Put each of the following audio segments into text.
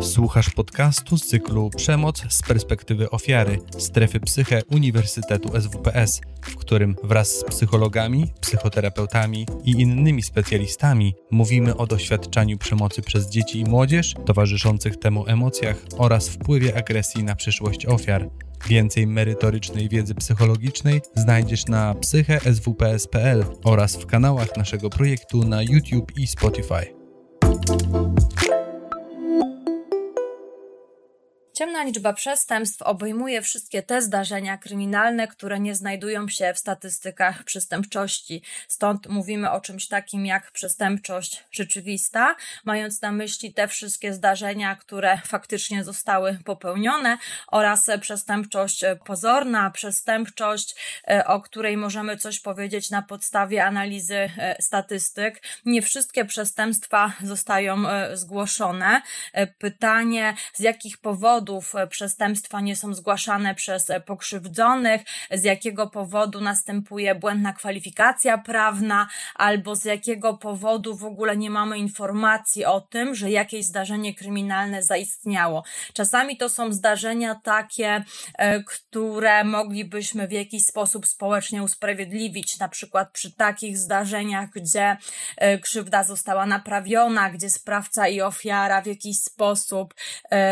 Słuchasz podcastu z cyklu Przemoc z perspektywy ofiary strefy psyche Uniwersytetu SWPS, w którym wraz z psychologami, psychoterapeutami i innymi specjalistami mówimy o doświadczaniu przemocy przez dzieci i młodzież, towarzyszących temu emocjach oraz wpływie agresji na przyszłość ofiar. Więcej merytorycznej wiedzy psychologicznej znajdziesz na psycheswps.pl oraz w kanałach naszego projektu na YouTube i Spotify. Ciemna liczba przestępstw obejmuje wszystkie te zdarzenia kryminalne, które nie znajdują się w statystykach przestępczości. Stąd mówimy o czymś takim jak przestępczość rzeczywista, mając na myśli te wszystkie zdarzenia, które faktycznie zostały popełnione oraz przestępczość pozorna, przestępczość, e, o której możemy coś powiedzieć na podstawie analizy e, statystyk. Nie wszystkie przestępstwa zostają e, zgłoszone. Pytanie, z jakich powodów powodów e, przestępstwa nie są zgłaszane przez e, pokrzywdzonych, z jakiego powodu następuje błędna kwalifikacja prawna, albo z jakiego powodu w ogóle nie mamy informacji o tym, że jakieś zdarzenie kryminalne zaistniało. Czasami to są zdarzenia takie, e, które moglibyśmy w jakiś sposób społecznie usprawiedliwić, na przykład przy takich zdarzeniach, gdzie krzywda została naprawiona, gdzie sprawca i ofiara w jakiś sposób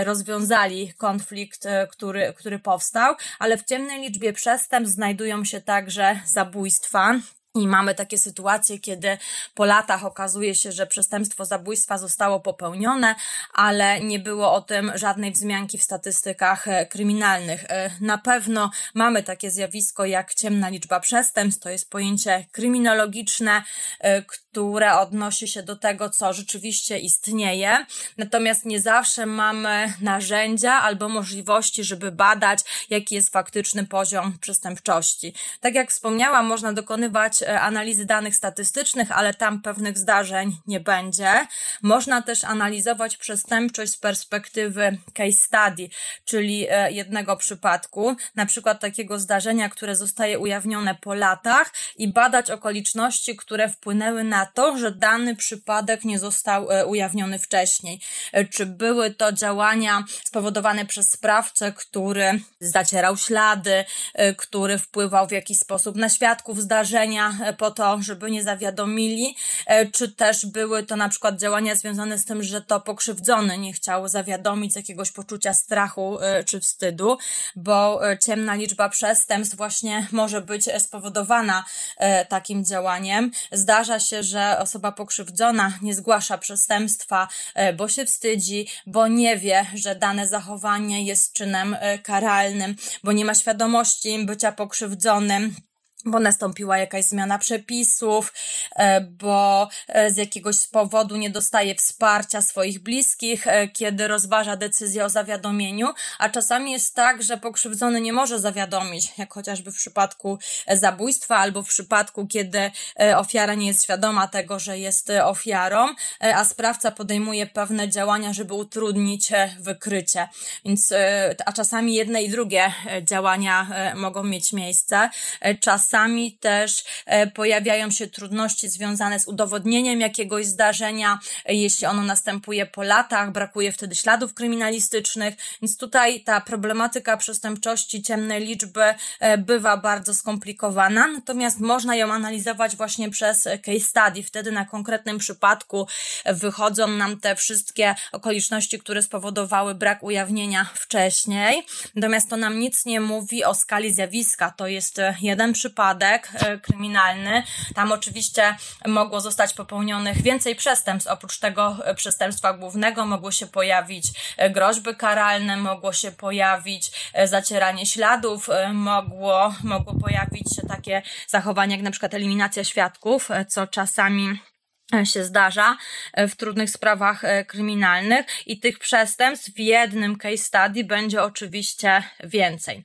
rozwiązali konflikt, e, który, który powstał, ale w ciemnej liczbie przestępstw znajdują się także zabójstwa. I mamy takie sytuacje, kiedy po latach okazuje się, że przestępstwo zabójstwa zostało popełnione, ale nie było o tym żadnej wzmianki w statystykach e, kryminalnych. E, na pewno mamy takie zjawisko jak ciemna liczba przestępstw, to jest pojęcie kryminologiczne, które odnosi się do tego, co rzeczywiście istnieje. Natomiast nie zawsze mamy narzędzia albo możliwości, żeby badać, jaki jest faktyczny poziom przestępczości. Tak jak wspomniałam, można dokonywać e, analizy danych statystycznych, ale tam pewnych zdarzeń nie będzie. Można też analizować przestępczość z perspektywy case study, czyli e, jednego przypadku, na przykład takiego zdarzenia, które zostaje ujawnione po latach i badać okoliczności, które wpłynęły na to, że dany przypadek nie został e, ujawniony wcześniej. E, czy były to działania spowodowane przez sprawcę, który zacierał ślady, e, który wpływał w jakiś sposób na świadków zdarzenia po to, żeby nie zawiadomili, czy też były to na przykład działania związane z tym, że to pokrzywdzony nie chciał zawiadomić z jakiegoś poczucia strachu czy wstydu, bo ciemna liczba przestępstw właśnie może być spowodowana takim działaniem. Zdarza się, że osoba pokrzywdzona nie zgłasza przestępstwa, e, bo się wstydzi, bo nie wie, że dane zachowanie jest czynem e, karalnym, bo nie ma świadomości bycia pokrzywdzonym bo nastąpiła jakaś zmiana przepisów, e, bo e, z jakiegoś powodu nie dostaje wsparcia swoich bliskich, e, kiedy rozważa decyzję o zawiadomieniu, a czasami jest tak, że pokrzywdzony nie może zawiadomić, jak chociażby w przypadku zabójstwa albo w przypadku, kiedy ofiara nie jest świadoma tego, że jest ofiarą, a sprawca podejmuje pewne działania, żeby utrudnić wykrycie. Więc, a czasami jedne i drugie działania mogą mieć miejsce. Czas Czasami też e, pojawiają się trudności związane z udowodnieniem jakiegoś zdarzenia, e, jeśli ono następuje po latach, brakuje wtedy śladów kryminalistycznych, więc tutaj ta problematyka przestępczości ciemnej liczby e, bywa bardzo skomplikowana, natomiast można ją analizować właśnie przez case study. Wtedy na konkretnym przypadku wychodzą nam te wszystkie okoliczności, które spowodowały brak ujawnienia wcześniej. Natomiast to nam nic nie mówi o skali zjawiska. To jest jeden przypadek, wypadek e, kryminalny. Tam oczywiście mogło zostać popełnionych więcej przestępstw. Oprócz tego e, przestępstwa głównego mogło się pojawić e, groźby karalne, mogło się pojawić zacieranie śladów, mogło, mogło pojawić się takie zachowania jak na przykład eliminacja świadków, co czasami się zdarza w trudnych sprawach kryminalnych i tych przestępstw w jednym case study będzie oczywiście więcej.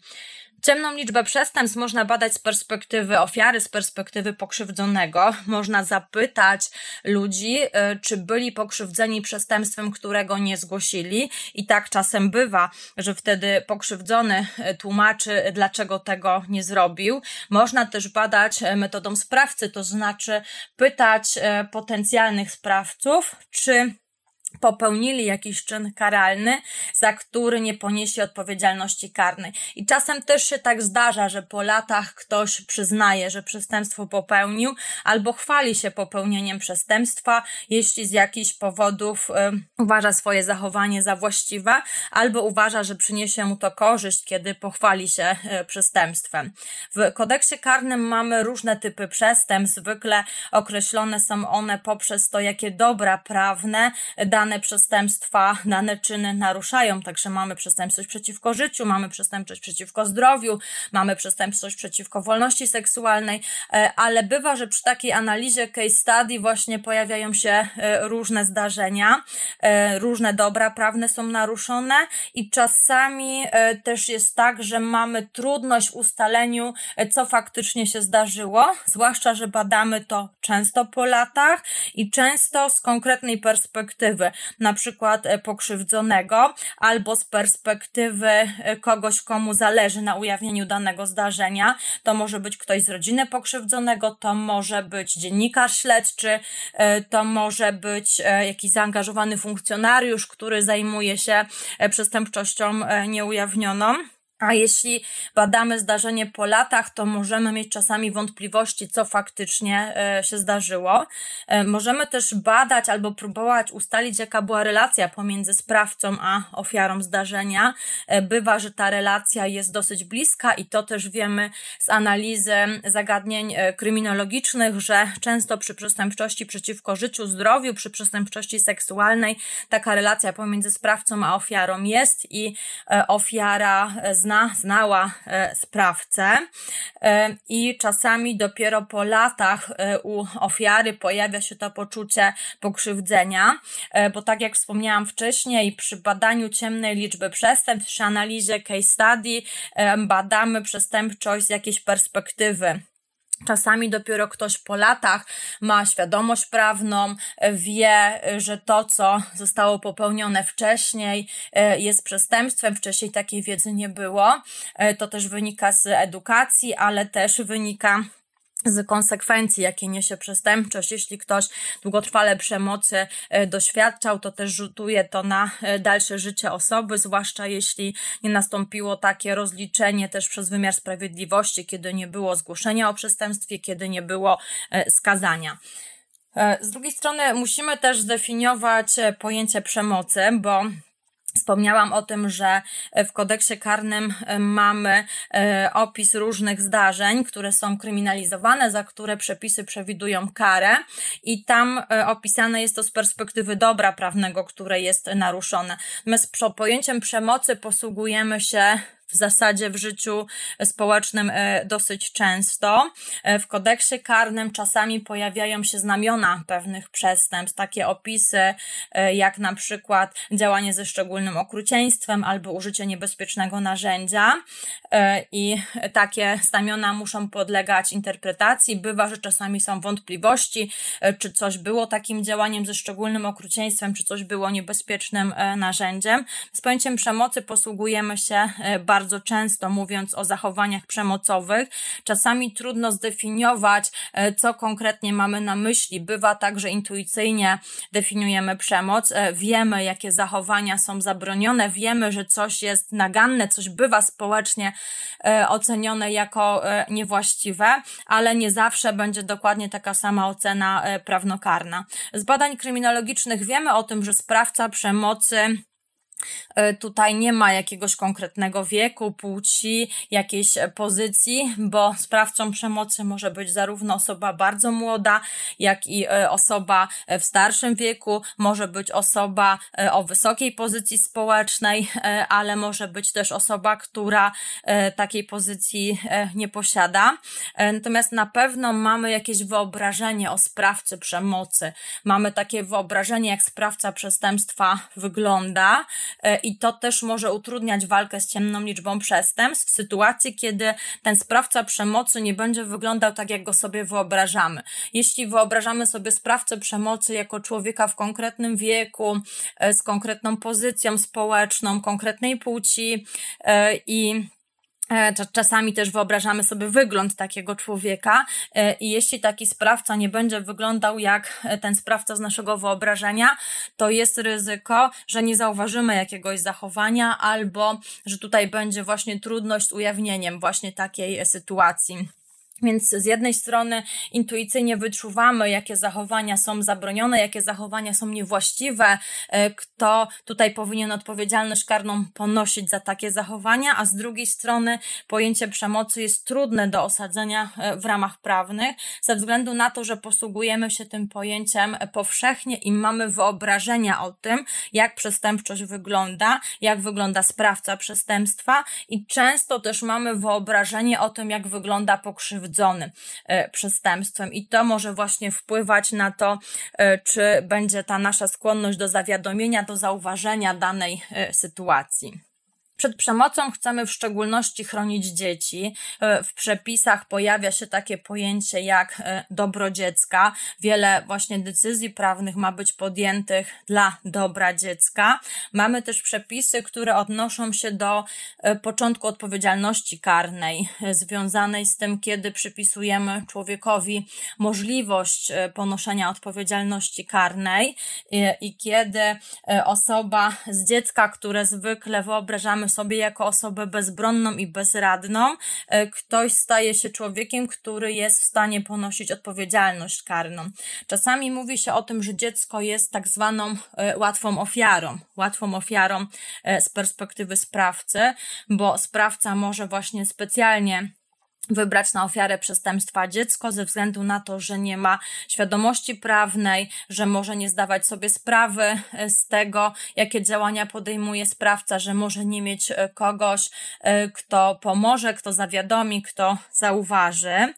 Ciemną liczbę przestępstw można badać z perspektywy ofiary, z perspektywy pokrzywdzonego. Można zapytać ludzi, y, czy byli pokrzywdzeni przestępstwem, którego nie zgłosili. I tak czasem bywa, że wtedy pokrzywdzony y, tłumaczy, dlaczego tego nie zrobił. Można też badać y, metodą sprawcy, to znaczy pytać potencjalnych sprawców, czy popełnili jakiś czyn karalny, za który nie poniesie odpowiedzialności karnej. I czasem też się tak zdarza, że po latach ktoś przyznaje, że przestępstwo popełnił, albo chwali się popełnieniem przestępstwa, jeśli z jakichś powodów y, uważa swoje zachowanie za właściwe, albo uważa, że przyniesie mu to korzyść, kiedy pochwali się y, przestępstwem. W kodeksie karnym mamy różne typy przestępstw, zwykle określone są one poprzez to, jakie dobra prawne dane dane przestępstwa, dane czyny naruszają. Także mamy przestępstwość przeciwko życiu, mamy przestępczość przeciwko zdrowiu, mamy przestępstwość przeciwko wolności seksualnej, e, ale bywa, że przy takiej analizie case study właśnie pojawiają się e, różne zdarzenia, e, różne dobra prawne są naruszone i czasami też jest tak, że mamy trudność w ustaleniu, co faktycznie się zdarzyło, zwłaszcza, że badamy to często po latach i często z konkretnej perspektywy na przykład e, pokrzywdzonego, albo z perspektywy e, kogoś, komu zależy na ujawnieniu danego zdarzenia. To może być ktoś z rodziny pokrzywdzonego, to może być dziennikarz śledczy, e, to może być jakiś zaangażowany funkcjonariusz, który zajmuje się przestępczością nieujawnioną. A jeśli badamy zdarzenie po latach, to możemy mieć czasami wątpliwości, co faktycznie e, się zdarzyło. E, możemy też badać albo próbować ustalić, jaka była relacja pomiędzy sprawcą a ofiarą zdarzenia. E, bywa, że ta relacja jest dosyć bliska i to też wiemy z analizy zagadnień kryminologicznych, że często przy przestępczości przeciwko życiu, zdrowiu, przy przestępczości seksualnej taka relacja pomiędzy sprawcą a ofiarą jest i ofiara zna zna, znała e, sprawcę e, i czasami dopiero po latach e, u ofiary pojawia się to poczucie pokrzywdzenia, bo tak jak wspomniałam wcześniej, przy badaniu ciemnej liczby przestępstw, przy analizie case study badamy przestępczość z jakiejś perspektywy Czasami dopiero ktoś po latach ma świadomość prawną, wie, że to, co zostało popełnione wcześniej, e, jest przestępstwem. Wcześniej takiej wiedzy nie było. E, to też wynika z edukacji, ale też wynika z konsekwencji, jakie niesie przestępczość. Jeśli ktoś długotrwale przemocy e, doświadczał, to też rzutuje to na e, dalsze życie osoby, zwłaszcza jeśli nie nastąpiło takie rozliczenie też przez wymiar sprawiedliwości, kiedy nie było zgłoszenia o przestępstwie, kiedy nie było e, skazania. Z drugiej strony musimy też zdefiniować pojęcie przemocy, bo Wspomniałam o tym, że w kodeksie karnym e, mamy e, opis różnych zdarzeń, które są kryminalizowane, za które przepisy przewidują karę, i tam e, opisane jest to z perspektywy dobra prawnego, które jest naruszone. Z pojęciem przemocy posługujemy się w zasadzie w życiu społecznym e, dosyć często. E, w kodeksie karnym czasami pojawiają się znamiona pewnych przestępstw, takie opisy e, jak na przykład działanie ze szczególnym okrucieństwem albo użycie niebezpiecznego narzędzia i takie znamiona muszą podlegać interpretacji. Bywa, że czasami są wątpliwości, czy coś było takim działaniem ze szczególnym okrucieństwem, czy coś było niebezpiecznym narzędziem. Z pojęciem przemocy posługujemy się bardzo bardzo często mówiąc o zachowaniach przemocowych. Czasami trudno zdefiniować, e, co konkretnie mamy na myśli. Bywa tak, że intuicyjnie definiujemy przemoc, e, wiemy, jakie zachowania są zabronione, wiemy, że coś jest naganne, coś bywa społecznie e, ocenione jako niewłaściwe, ale nie zawsze będzie dokładnie taka sama ocena prawnokarna. Z badań kryminologicznych wiemy o tym, że sprawca przemocy tutaj nie ma jakiegoś konkretnego wieku, płci, jakiejś pozycji, bo sprawcą przemocy może być zarówno osoba bardzo młoda, jak i e, osoba w starszym wieku, może być osoba e, o wysokiej pozycji społecznej, ale może być też osoba, która takiej pozycji nie posiada. Natomiast na pewno mamy jakieś wyobrażenie o sprawcy przemocy. Mamy takie wyobrażenie, jak sprawca przestępstwa wygląda, E, i to też może utrudniać walkę z ciemną liczbą przestępstw w sytuacji, kiedy ten sprawca przemocy nie będzie wyglądał tak, jak go sobie wyobrażamy. Jeśli wyobrażamy sobie sprawcę przemocy jako człowieka w konkretnym wieku, e, z konkretną pozycją społeczną, konkretnej płci e, i E, czasami też wyobrażamy sobie wygląd takiego człowieka, e, i jeśli taki sprawca nie będzie wyglądał jak e, ten sprawca z naszego wyobrażenia, to jest ryzyko, że nie zauważymy jakiegoś zachowania, albo że tutaj będzie właśnie trudność z ujawnieniem właśnie takiej sytuacji. Więc z jednej strony intuicyjnie wyczuwamy, jakie zachowania są zabronione, jakie zachowania są niewłaściwe, e, kto tutaj powinien odpowiedzialność karną ponosić za takie zachowania, a z drugiej strony pojęcie przemocy jest trudne do osadzenia e, w ramach prawnych, ze względu na to, że posługujemy się tym pojęciem powszechnie i mamy wyobrażenia o tym, jak przestępczość wygląda, jak wygląda sprawca przestępstwa i często też mamy wyobrażenie o tym, jak wygląda pokrzywdzenie pokrzywdzony e, przestępstwem i to może właśnie wpływać na to, e, czy będzie ta nasza skłonność do zawiadomienia, do zauważenia danej e, sytuacji. Przed przemocą chcemy w szczególności chronić dzieci. E, w przepisach pojawia się takie pojęcie jak e, dobro dziecka. Wiele właśnie decyzji prawnych ma być podjętych dla dobra dziecka. Mamy też przepisy, które odnoszą się do e, początku odpowiedzialności karnej, związanej z tym, kiedy przypisujemy człowiekowi możliwość ponoszenia odpowiedzialności karnej i kiedy osoba z dziecka, które zwykle wyobrażamy sobie jako osobę bezbronną i bezradną, e, ktoś staje się człowiekiem, który jest w stanie ponosić odpowiedzialność karną. Czasami mówi się o tym, że dziecko jest tak zwaną e, łatwą ofiarą, łatwą ofiarą e, z perspektywy sprawcy, bo sprawca może właśnie specjalnie wybrać na ofiarę przestępstwa dziecko ze względu na to, że nie ma świadomości prawnej, że może nie zdawać sobie sprawy e, z tego, jakie działania podejmuje sprawca, że może nie mieć e, kogoś, e, kto pomoże, kto zawiadomi, kto zauważy.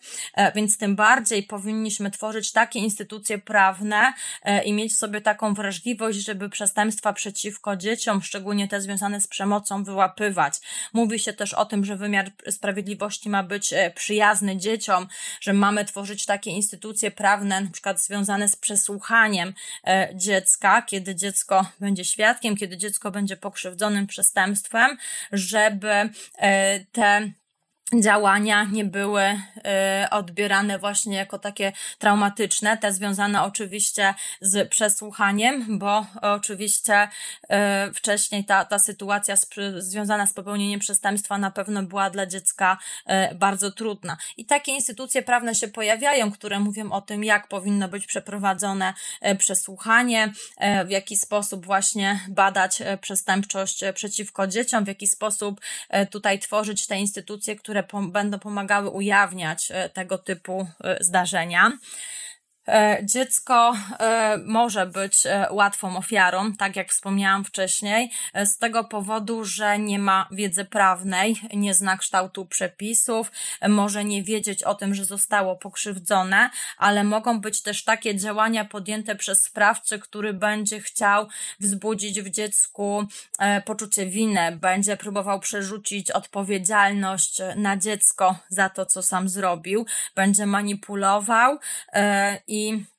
Więc tym bardziej powinniśmy tworzyć takie instytucje prawne i mieć sobie taką wrażliwość, żeby przestępstwa przeciwko dzieciom, szczególnie te związane z przemocą, wyłapywać. Mówi się też o tym, że wymiar sprawiedliwości ma być przyjazny dzieciom, że mamy tworzyć takie instytucje prawne, na przykład związane z przesłuchaniem e, dziecka, kiedy dziecko będzie świadkiem, kiedy dziecko będzie pokrzywdzonym przestępstwem, żeby e, te działania nie były y, odbierane właśnie jako takie traumatyczne, te związane oczywiście z przesłuchaniem, bo oczywiście y, wcześniej ta, ta sytuacja z, związana z popełnieniem przestępstwa na pewno była dla dziecka y, bardzo trudna. I takie instytucje prawne się pojawiają, które mówią o tym, jak powinno być przeprowadzone przesłuchanie, w jaki sposób właśnie badać przestępczość przeciwko dzieciom, w jaki sposób tutaj tworzyć te instytucje, które które będą pomagały ujawniać e, tego typu e, zdarzenia. E, dziecko e, może być e, łatwą ofiarą, tak jak wspomniałam wcześniej, z tego powodu, że nie ma wiedzy prawnej, nie zna kształtu przepisów, może nie wiedzieć o tym, że zostało pokrzywdzone, ale mogą być też takie działania podjęte przez sprawcę, który będzie chciał wzbudzić w dziecku poczucie winy, będzie próbował przerzucić odpowiedzialność na dziecko za to, co sam zrobił, będzie manipulował i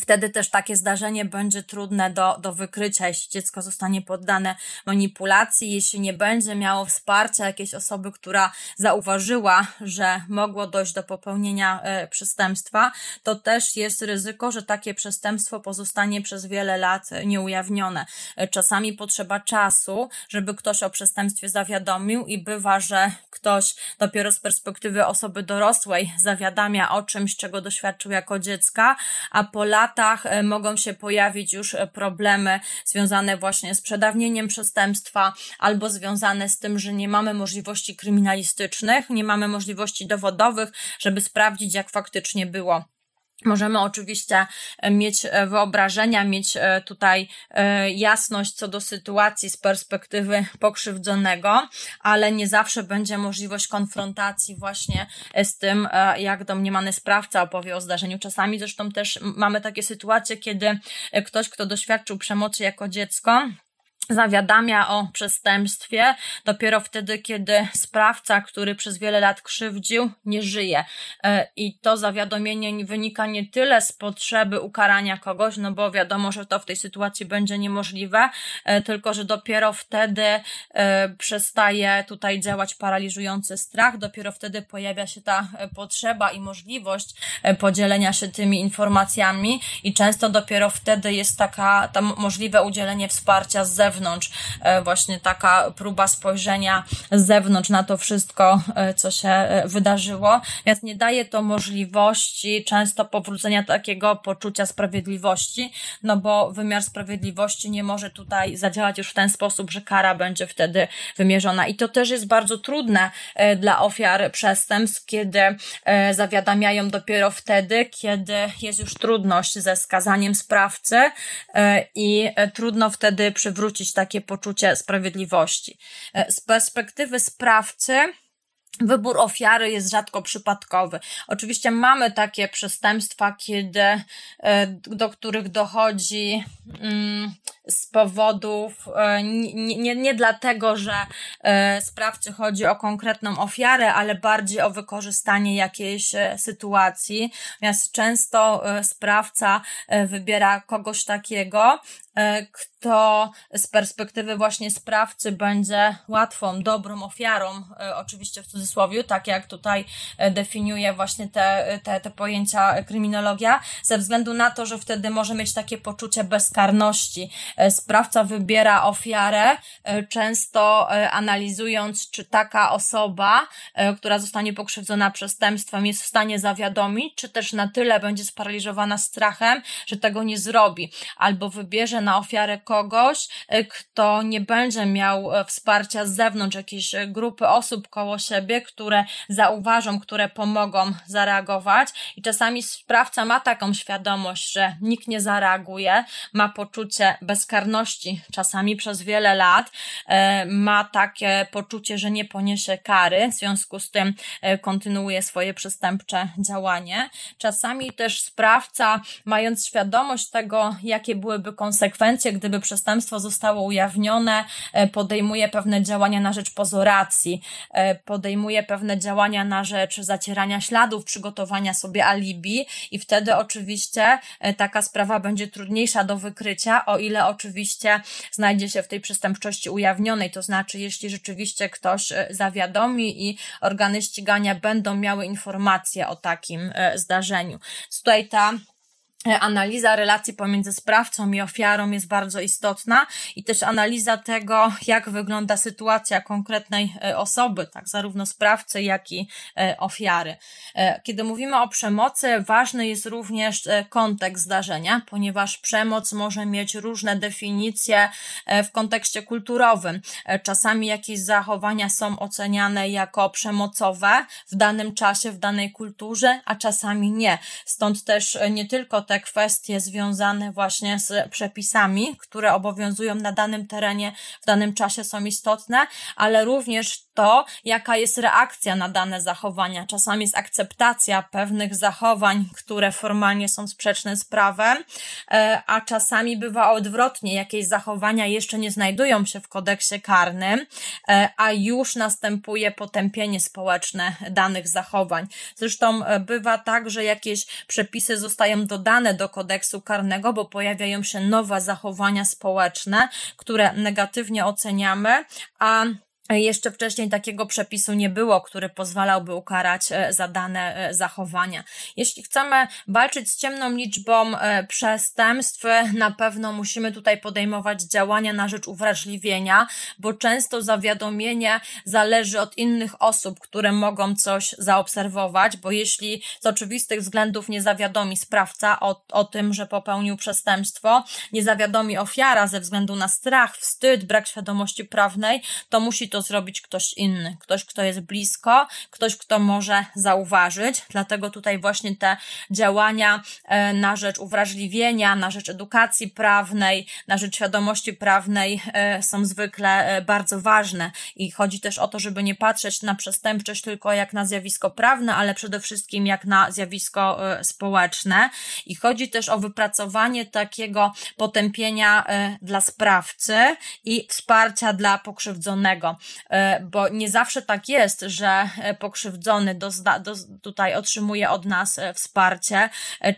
Wtedy też takie zdarzenie będzie trudne do, do wykrycia, jeśli dziecko zostanie poddane manipulacji, jeśli nie będzie miało wsparcia jakiejś osoby, która zauważyła, że mogło dojść do popełnienia e, przestępstwa, to też jest ryzyko, że takie przestępstwo pozostanie przez wiele lat nieujawnione. E, czasami potrzeba czasu, żeby ktoś o przestępstwie zawiadomił i bywa, że ktoś dopiero z perspektywy osoby dorosłej zawiadamia o czymś, czego doświadczył jako dziecka, a po latach latach e, mogą się pojawić już e, problemy związane właśnie z przedawnieniem przestępstwa albo związane z tym, że nie mamy możliwości kryminalistycznych, nie mamy możliwości dowodowych, żeby sprawdzić, jak faktycznie było. Możemy oczywiście e, mieć e, wyobrażenia, mieć e, tutaj jasność co do sytuacji z perspektywy pokrzywdzonego, ale nie zawsze będzie możliwość konfrontacji właśnie z tym, jak domniemany sprawca opowie o zdarzeniu. Czasami zresztą też mamy takie sytuacje, kiedy ktoś, kto doświadczył przemocy jako dziecko, zawiadamia o przestępstwie dopiero wtedy, kiedy sprawca, który przez wiele lat krzywdził, nie żyje. E, I to zawiadomienie wynika nie tyle z potrzeby ukarania kogoś, no bo wiadomo, że to w tej sytuacji będzie niemożliwe, e, tylko że dopiero wtedy e, przestaje tutaj działać paraliżujący strach, dopiero wtedy pojawia się ta potrzeba i możliwość podzielenia się tymi informacjami i często dopiero wtedy jest taka, ta możliwe udzielenie wsparcia z zewnątrz zewnątrz, e, właśnie taka próba spojrzenia z zewnątrz na to wszystko, e, co się e, wydarzyło, więc nie daje to możliwości często powrócenia takiego poczucia sprawiedliwości, no bo wymiar sprawiedliwości nie może tutaj zadziałać już w ten sposób, że kara będzie wtedy wymierzona. I to też jest bardzo trudne dla ofiar przestępstw, kiedy zawiadamiają dopiero wtedy, kiedy jest już trudność ze skazaniem sprawcy i trudno wtedy przywrócić takie poczucie sprawiedliwości. E, z perspektywy sprawcy, Wybór ofiary jest rzadko przypadkowy. Oczywiście mamy takie przestępstwa, kiedy, e, do których dochodzi mm, z powodów, e, nie, nie, nie dlatego, że sprawcy chodzi o konkretną ofiarę, ale bardziej o wykorzystanie jakiejś sytuacji. Natomiast często sprawca wybiera kogoś takiego, E, kto z perspektywy właśnie sprawcy będzie łatwą, dobrą ofiarą, e, oczywiście w cudzysłowie, tak jak tutaj e, definiuje właśnie te, te, te pojęcia kryminologia, ze względu na to, że wtedy może mieć takie poczucie bezkarności. Sprawca wybiera ofiarę, często analizując, czy taka osoba, która zostanie pokrzywdzona przestępstwem, jest w stanie zawiadomić, czy też na tyle będzie sparaliżowana strachem, że tego nie zrobi, albo wybierze na ofiarę kogoś, e, kto nie będzie miał e, wsparcia z zewnątrz, jakiejś e, grupy osób koło siebie, które zauważą, które pomogą zareagować. I czasami sprawca ma taką świadomość, że nikt nie zareaguje, ma poczucie bezkarności, czasami przez wiele lat, ma takie poczucie, że nie poniesie kary, w związku z tym kontynuuje swoje przestępcze działanie. Czasami też sprawca, mając świadomość tego, jakie byłyby konsekwencje, gdyby przestępstwo zostało ujawnione, e, podejmuje pewne działania na rzecz pozoracji, e, podejmuje pewne działania na rzecz zacierania śladów, przygotowania sobie alibi i wtedy oczywiście e, taka sprawa będzie trudniejsza do wykrycia, o ile oczywiście znajdzie się w tej przestępczości ujawnionej, to znaczy jeśli rzeczywiście ktoś zawiadomi i organy ścigania będą miały informacje o takim zdarzeniu. Tutaj ta E, analiza relacji pomiędzy sprawcą i ofiarą jest bardzo istotna i też analiza tego, jak wygląda sytuacja konkretnej e, osoby, tak, zarówno sprawcy, jak i e, ofiary. Kiedy mówimy o przemocy, ważny jest również kontekst zdarzenia, ponieważ przemoc może mieć różne definicje w kontekście kulturowym. Czasami jakieś zachowania są oceniane jako przemocowe w danym czasie, w danej kulturze, a czasami nie. Stąd też nie tylko te kwestie związane właśnie z przepisami, które obowiązują na danym terenie w danym czasie są istotne, ale również to, jaka jest reakcja na dane zachowania. Czasami jest akceptacja pewnych zachowań, które formalnie są sprzeczne z prawem, e, a czasami bywa odwrotnie. Jakieś zachowania jeszcze nie znajdują się w kodeksie karnym, e, a już następuje potępienie społeczne danych zachowań. Zresztą e, bywa tak, że jakieś przepisy zostają dodane do kodeksu karnego, bo pojawiają się nowe zachowania społeczne, które negatywnie oceniamy, a jeszcze wcześniej takiego przepisu nie było, który pozwalałby ukarać e, za dane e, zachowania. Jeśli chcemy walczyć z ciemną liczbą e, przestępstw, na pewno musimy tutaj podejmować działania na rzecz uwrażliwienia, bo często zawiadomienie zależy od innych osób, które mogą coś zaobserwować, bo jeśli z oczywistych względów nie zawiadomi sprawca o, o tym, że popełnił przestępstwo, nie zawiadomi ofiara ze względu na strach, wstyd, brak świadomości prawnej, to musi to to zrobić ktoś inny, ktoś, kto jest blisko, ktoś, kto może zauważyć. Dlatego tutaj właśnie te działania e, na rzecz uwrażliwienia, na rzecz edukacji prawnej, na rzecz świadomości prawnej e, są zwykle e, bardzo ważne. I chodzi też o to, żeby nie patrzeć na przestępczość tylko jak na zjawisko prawne, ale przede wszystkim jak na zjawisko społeczne. I chodzi też o wypracowanie takiego potępienia dla sprawcy i wsparcia dla pokrzywdzonego, bo nie zawsze tak jest, że pokrzywdzony dozna, do, tutaj otrzymuje od nas wsparcie.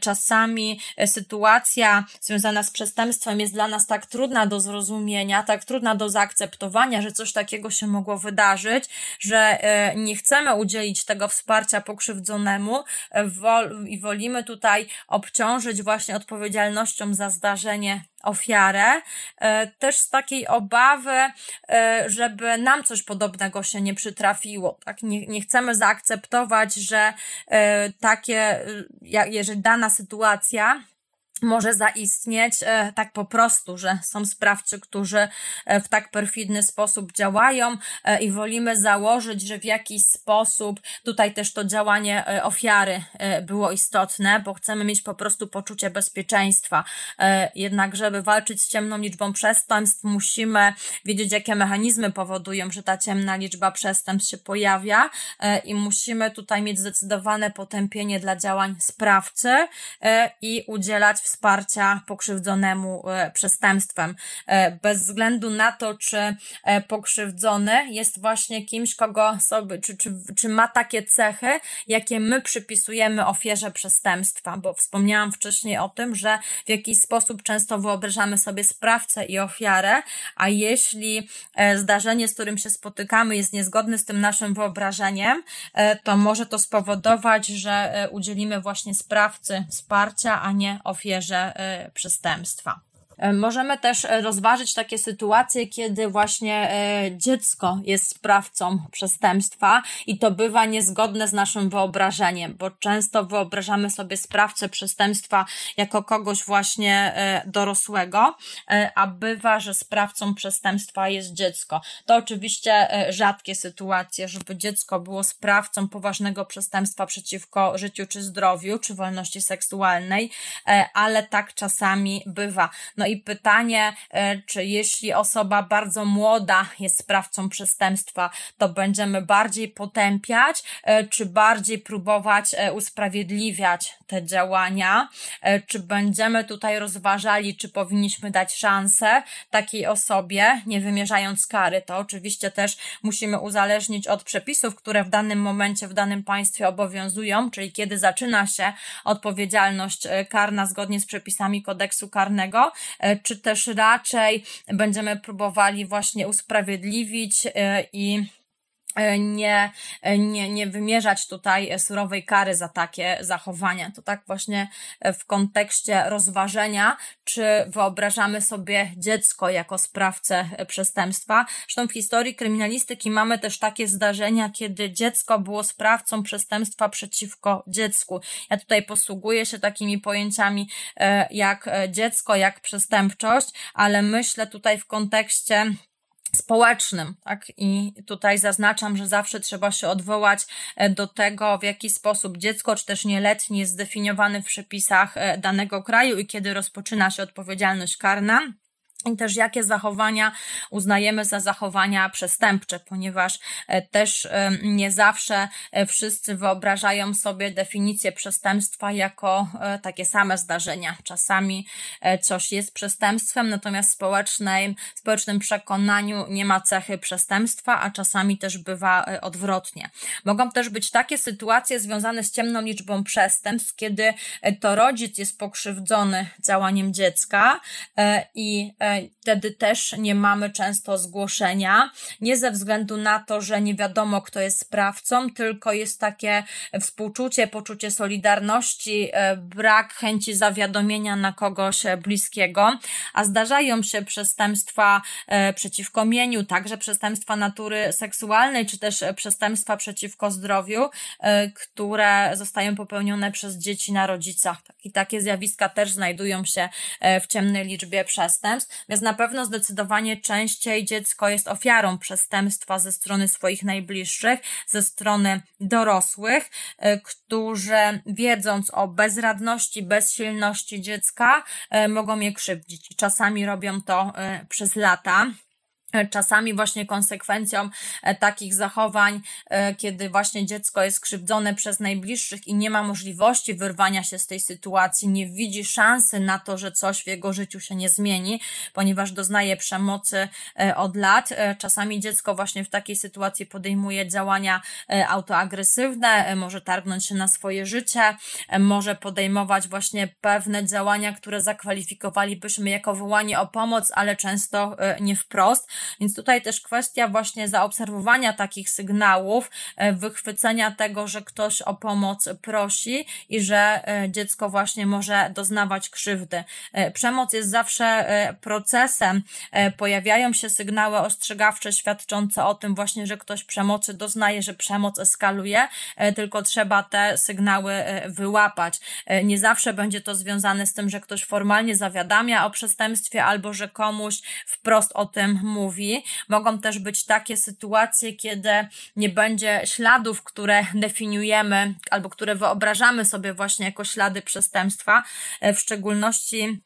Czasami sytuacja związana z przestępstwem jest dla nas tak trudna do zrozumienia, tak trudna do zaakceptowania, że coś takiego się mogło wydarzyć, że e, nie chcemy udzielić tego wsparcia pokrzywdzonemu e, i wolimy tutaj obciążyć właśnie odpowiedzialnością za zdarzenie ofiarę, e, też z takiej obawy, żeby nam coś podobnego się nie przytrafiło. Tak? Nie, nie chcemy zaakceptować, że takie, jeżeli dana sytuacja może zaistnieć e, tak po prostu, że są sprawcy, którzy e, w tak perfidny sposób działają e, i wolimy założyć, że w jakiś sposób tutaj też to działanie ofiary było istotne, bo chcemy mieć po prostu poczucie bezpieczeństwa. Jednak, żeby walczyć z ciemną liczbą przestępstw, musimy wiedzieć, jakie mechanizmy powodują, że ta ciemna liczba przestępstw się pojawia i musimy tutaj mieć zdecydowane potępienie dla działań sprawcy i udzielać wsparcia pokrzywdzonemu e, przestępstwem. E, bez względu na to, czy e, pokrzywdzony jest właśnie kimś, kogo sobie, czy, czy, czy ma takie cechy, jakie my przypisujemy ofierze przestępstwa, bo wspomniałam wcześniej o tym, że w jakiś sposób często wyobrażamy sobie sprawcę i ofiarę, a jeśli zdarzenie, z którym się spotykamy, jest niezgodne z tym naszym wyobrażeniem, to może to spowodować, że udzielimy właśnie sprawcy wsparcia, a nie ofierze ofierze y, przestępstwa. E, możemy też e, rozważyć takie sytuacje, kiedy właśnie e, dziecko jest sprawcą przestępstwa i to bywa niezgodne z naszym wyobrażeniem, bo często wyobrażamy sobie sprawcę przestępstwa jako kogoś właśnie dorosłego, a bywa, że sprawcą przestępstwa jest dziecko. To oczywiście rzadkie sytuacje, żeby dziecko było sprawcą poważnego przestępstwa przeciwko życiu czy zdrowiu, czy wolności seksualnej, ale tak czasami bywa. No i pytanie, e, czy jeśli osoba bardzo młoda jest sprawcą przestępstwa, to będziemy bardziej potępiać, e, czy bardziej próbować e, usprawiedliwiać te działania, czy będziemy tutaj rozważali, czy powinniśmy dać szansę takiej osobie, nie wymierzając kary. To oczywiście też musimy uzależnić od przepisów, które w danym momencie, w danym państwie obowiązują, czyli kiedy zaczyna się odpowiedzialność karna zgodnie z przepisami kodeksu karnego, czy też raczej będziemy próbowali właśnie usprawiedliwić e, i e, nie, nie, nie wymierzać tutaj surowej kary za takie zachowania. To tak właśnie w kontekście rozważenia, czy wyobrażamy sobie dziecko jako sprawcę przestępstwa. Zresztą w historii kryminalistyki mamy też takie zdarzenia, kiedy dziecko było sprawcą przestępstwa przeciwko dziecku. Ja tutaj posługuję się takimi pojęciami e, jak e, dziecko, jak przestępczość, ale myślę tutaj w kontekście społecznym, tak? I tutaj zaznaczam, że zawsze trzeba się odwołać e, do tego, w jaki sposób dziecko, czy też nieletni jest zdefiniowany w przepisach e, danego kraju i kiedy rozpoczyna się odpowiedzialność karna i też jakie zachowania uznajemy za zachowania przestępcze, ponieważ e, też nie zawsze e, wszyscy wyobrażają sobie definicję przestępstwa jako e, takie same zdarzenia. Czasami coś jest przestępstwem, natomiast w społecznym, społecznym przekonaniu nie ma cechy przestępstwa, a czasami też bywa odwrotnie. Mogą też być takie sytuacje związane z ciemną liczbą przestępstw, kiedy to rodzic jest pokrzywdzony działaniem dziecka i wtedy też nie mamy często zgłoszenia, nie ze względu na to, że nie wiadomo, kto jest sprawcą, tylko jest takie współczucie, poczucie solidarności, e, brak chęci zawiadomienia na kogoś bliskiego, a zdarzają się przestępstwa e, przeciwko mieniu, także przestępstwa natury seksualnej, czy też przestępstwa przeciwko zdrowiu, e, które zostają popełnione przez dzieci na rodzicach. I takie zjawiska też znajdują się w ciemnej liczbie przestępstw. Więc na pewno zdecydowanie częściej dziecko jest ofiarą przestępstwa ze strony swoich najbliższych, ze strony dorosłych, e, którzy wiedząc o bezradności, bezsilności dziecka, e, mogą je krzywdzić. Czasami robią to e, przez lata. Czasami właśnie konsekwencją e, takich zachowań, e, kiedy właśnie dziecko jest krzywdzone przez najbliższych i nie ma możliwości wyrwania się z tej sytuacji, nie widzi szansy na to, że coś w jego życiu się nie zmieni, ponieważ doznaje przemocy e, od lat. Czasami dziecko właśnie w takiej sytuacji podejmuje działania autoagresywne, może targnąć się na swoje życie, może podejmować właśnie pewne działania, które zakwalifikowalibyśmy jako wołanie o pomoc, ale często nie wprost. Więc tutaj też kwestia właśnie zaobserwowania takich sygnałów, e, wychwycenia tego, że ktoś o pomoc prosi i że e, dziecko właśnie może doznawać krzywdy. E, przemoc jest zawsze procesem. Pojawiają się sygnały ostrzegawcze świadczące o tym właśnie, że ktoś przemocy doznaje, że przemoc eskaluje, tylko trzeba te sygnały wyłapać. Nie zawsze będzie to związane z tym, że ktoś formalnie zawiadamia o przestępstwie albo że komuś wprost o tym mówi mówi. Mogą też być takie sytuacje, kiedy nie będzie śladów, które definiujemy albo które wyobrażamy sobie właśnie jako ślady przestępstwa, e, w szczególności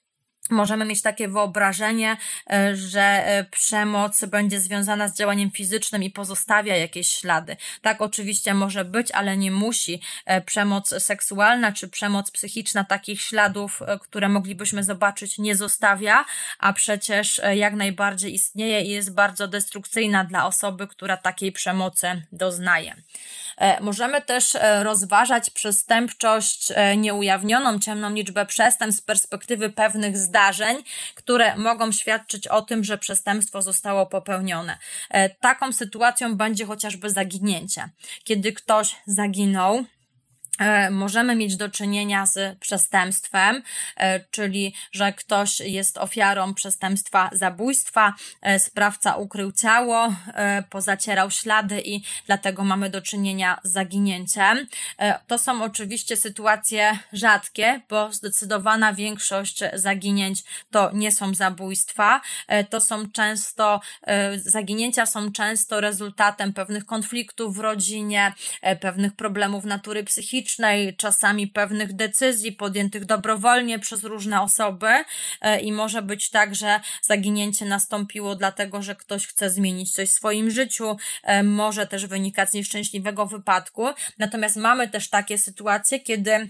możemy mieć takie wyobrażenie, e, że e, przemoc będzie związana z działaniem fizycznym i pozostawia jakieś ślady. Tak oczywiście może być, ale nie musi. E, przemoc seksualna czy przemoc psychiczna takich śladów, które moglibyśmy zobaczyć, nie zostawia, a przecież jak najbardziej istnieje i jest bardzo destrukcyjna dla osoby, która takiej przemocy doznaje. Możemy też rozważać przestępczość nieujawnioną, ciemną liczbę przestępstw z perspektywy pewnych zdarzeń, które mogą świadczyć o tym, że przestępstwo zostało popełnione. E, taką sytuacją będzie chociażby zaginięcie. Kiedy ktoś zaginął, E, możemy mieć do czynienia z przestępstwem, e, czyli że ktoś jest ofiarą przestępstwa zabójstwa, e, sprawca ukrył ciało, pozacierał ślady i dlatego mamy do czynienia z zaginięciem. To są oczywiście sytuacje rzadkie, bo zdecydowana większość zaginięć to nie są zabójstwa, to są często, zaginięcia są często rezultatem pewnych konfliktów w rodzinie, pewnych problemów natury psychicznej, czasami pewnych decyzji podjętych dobrowolnie przez różne osoby e, i może być tak, że zaginięcie nastąpiło dlatego, że ktoś chce zmienić coś w swoim życiu, e, może też wynikać z nieszczęśliwego wypadku. Natomiast mamy też takie sytuacje, kiedy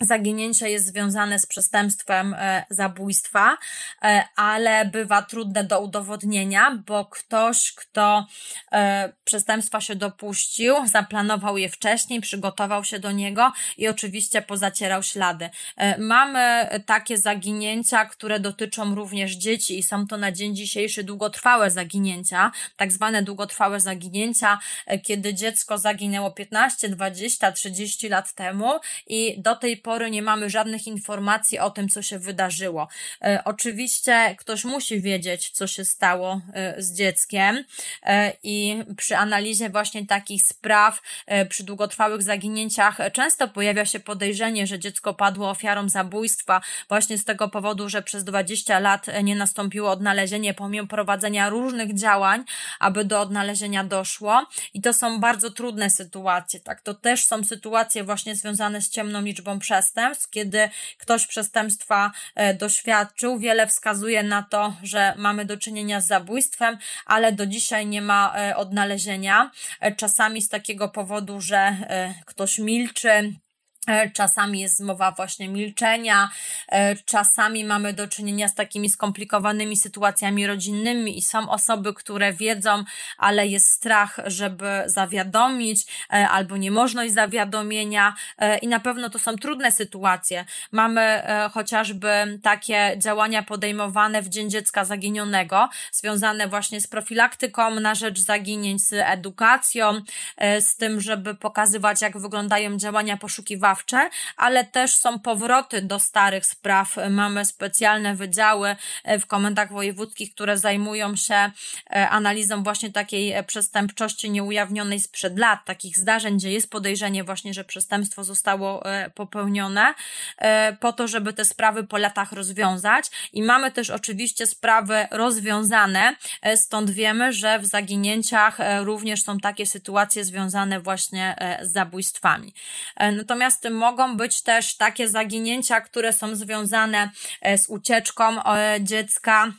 zaginięcie jest związane z przestępstwem e, zabójstwa, e, ale bywa trudne do udowodnienia, bo ktoś, kto e, przestępstwa się dopuścił, zaplanował je wcześniej, przygotował się do niego i oczywiście pozacierał ślady. Mamy takie zaginięcia, które dotyczą również dzieci i są to na dzień dzisiejszy długotrwałe zaginięcia, tak zwane długotrwałe zaginięcia, kiedy dziecko zaginęło 15, 20, 30 lat temu i do tej pory nie mamy żadnych informacji o tym, co się wydarzyło. E, oczywiście ktoś musi wiedzieć, co się stało e, z dzieckiem e, i przy analizie właśnie takich spraw, przy długotrwałych zaginięciach często pojawia się podejrzenie, że dziecko padło ofiarą zabójstwa właśnie z tego powodu, że przez 20 lat nie nastąpiło odnalezienie pomimo prowadzenia różnych działań, aby do odnalezienia doszło i to są bardzo trudne sytuacje, tak? To też są sytuacje właśnie związane z ciemną liczbą przestępstw, przestępstw, kiedy ktoś przestępstwa e, doświadczył. Wiele wskazuje na to, że mamy do czynienia z zabójstwem, ale do dzisiaj nie ma e, odnalezienia. E, czasami z takiego powodu, że ktoś milczy, czasami jest mowa właśnie milczenia, e, czasami mamy do czynienia z takimi skomplikowanymi sytuacjami rodzinnymi i są osoby, które wiedzą, ale jest strach, żeby zawiadomić, e, albo niemożność zawiadomienia i na pewno to są trudne sytuacje. Mamy chociażby takie działania podejmowane w Dzień Dziecka Zaginionego, związane właśnie z profilaktyką na rzecz zaginięć, z edukacją, z tym, żeby pokazywać, jak wyglądają działania poszukiwawcze ale też są powroty do starych spraw. Mamy specjalne wydziały w komendach wojewódzkich, które zajmują się analizą właśnie takiej przestępczości nieujawnionej sprzed lat, takich zdarzeń, gdzie jest podejrzenie właśnie, że przestępstwo zostało popełnione, po to, żeby te sprawy po latach rozwiązać. I mamy też oczywiście sprawy rozwiązane, stąd wiemy, że w zaginięciach również są takie sytuacje związane właśnie z zabójstwami. Natomiast mogą być też takie zaginięcia, które są związane z ucieczką dziecka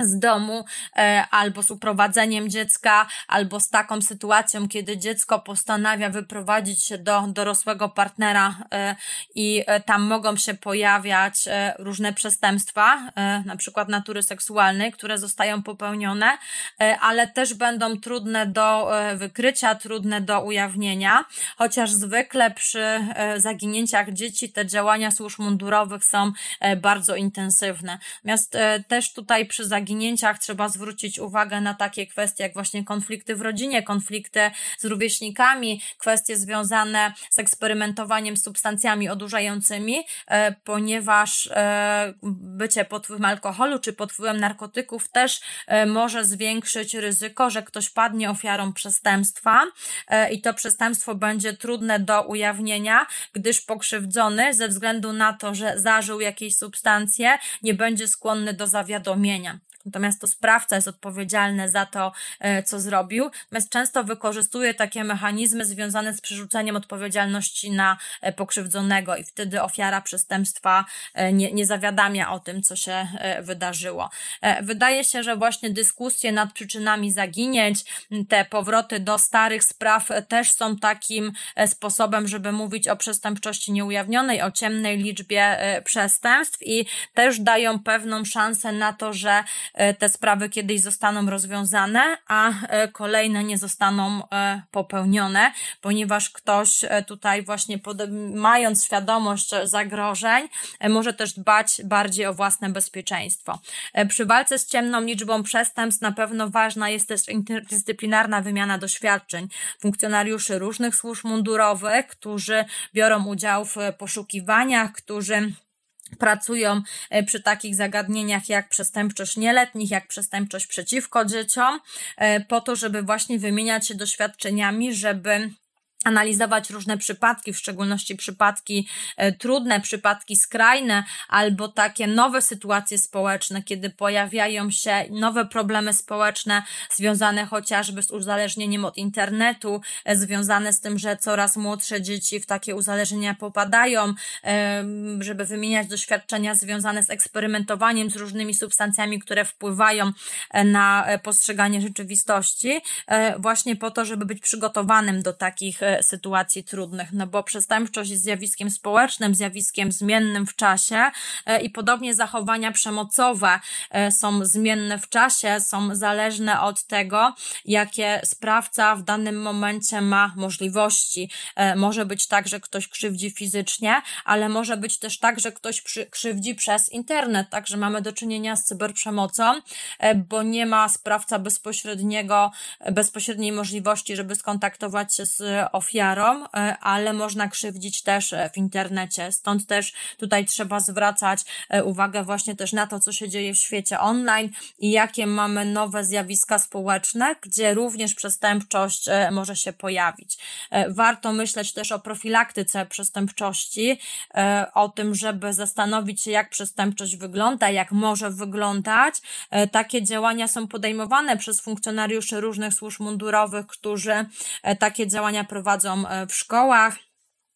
z domu, e, albo z uprowadzeniem dziecka, albo z taką sytuacją, kiedy dziecko postanawia wyprowadzić się do dorosłego partnera e, i e, tam mogą się pojawiać różne przestępstwa, na przykład natury seksualnej, które zostają popełnione, ale też będą trudne do wykrycia, trudne do ujawnienia, chociaż zwykle przy zaginięciach dzieci te działania służb mundurowych są bardzo intensywne. Natomiast też tutaj przy zaginięciach zaginięciach trzeba zwrócić uwagę na takie kwestie jak właśnie konflikty w rodzinie, konflikty z rówieśnikami, kwestie związane z eksperymentowaniem z substancjami odurzającymi, e, ponieważ e, bycie pod wpływem alkoholu czy pod wpływem narkotyków też e, może zwiększyć ryzyko, że ktoś padnie ofiarą przestępstwa i to przestępstwo będzie trudne do ujawnienia, gdyż pokrzywdzony ze względu na to, że zażył jakieś substancje, nie będzie skłonny do zawiadomienia. Natomiast to sprawca jest odpowiedzialny za to, e, co zrobił. Natomiast często wykorzystuje takie mechanizmy związane z przerzuceniem odpowiedzialności na e, pokrzywdzonego i wtedy ofiara przestępstwa e, nie, nie zawiadamia o tym, co się wydarzyło. Wydaje się, że właśnie dyskusje nad przyczynami zaginięć, te powroty do starych spraw też są takim sposobem, żeby mówić o przestępczości nieujawnionej, o ciemnej liczbie przestępstw i też dają pewną szansę na to, że te sprawy kiedyś zostaną rozwiązane, a e, kolejne nie zostaną e, popełnione, ponieważ ktoś tutaj właśnie mając świadomość zagrożeń, może też dbać bardziej o własne bezpieczeństwo. Przy walce z ciemną liczbą przestępstw na pewno ważna jest też interdyscyplinarna wymiana doświadczeń funkcjonariuszy różnych służb mundurowych, którzy biorą udział w poszukiwaniach, którzy pracują e, przy takich zagadnieniach jak przestępczość nieletnich, jak przestępczość przeciwko dzieciom, e, po to, żeby właśnie wymieniać się doświadczeniami, żeby analizować różne przypadki, w szczególności przypadki e, trudne, przypadki skrajne, albo takie nowe sytuacje społeczne, kiedy pojawiają się nowe problemy społeczne związane chociażby z uzależnieniem od internetu, e, związane z tym, że coraz młodsze dzieci w takie uzależnienia popadają, e, żeby wymieniać doświadczenia związane z eksperymentowaniem z różnymi substancjami, które wpływają na postrzeganie rzeczywistości, właśnie po to, żeby być przygotowanym do takich sytuacji trudnych, no bo przestępczość jest zjawiskiem społecznym, zjawiskiem zmiennym w czasie e, i podobnie zachowania przemocowe e, są zmienne w czasie, są zależne od tego, jakie sprawca w danym momencie ma możliwości. E, może być tak, że ktoś krzywdzi fizycznie, ale może być też tak, że ktoś krzywdzi przez internet, także mamy do czynienia z cyberprzemocą, bo nie ma sprawca bezpośredniego, bezpośredniej możliwości, żeby skontaktować się z ofiarą, e, ale można krzywdzić też e, w internecie. Stąd też tutaj trzeba zwracać e, uwagę właśnie też na to, co się dzieje w świecie online i jakie mamy nowe zjawiska społeczne, gdzie również przestępczość może się pojawić. Warto myśleć też o profilaktyce przestępczości, o tym, żeby zastanowić się, jak przestępczość wygląda, jak może wyglądać. Takie działania są podejmowane przez funkcjonariuszy różnych służb mundurowych, którzy takie działania prowadzą prowadzą e, w szkołach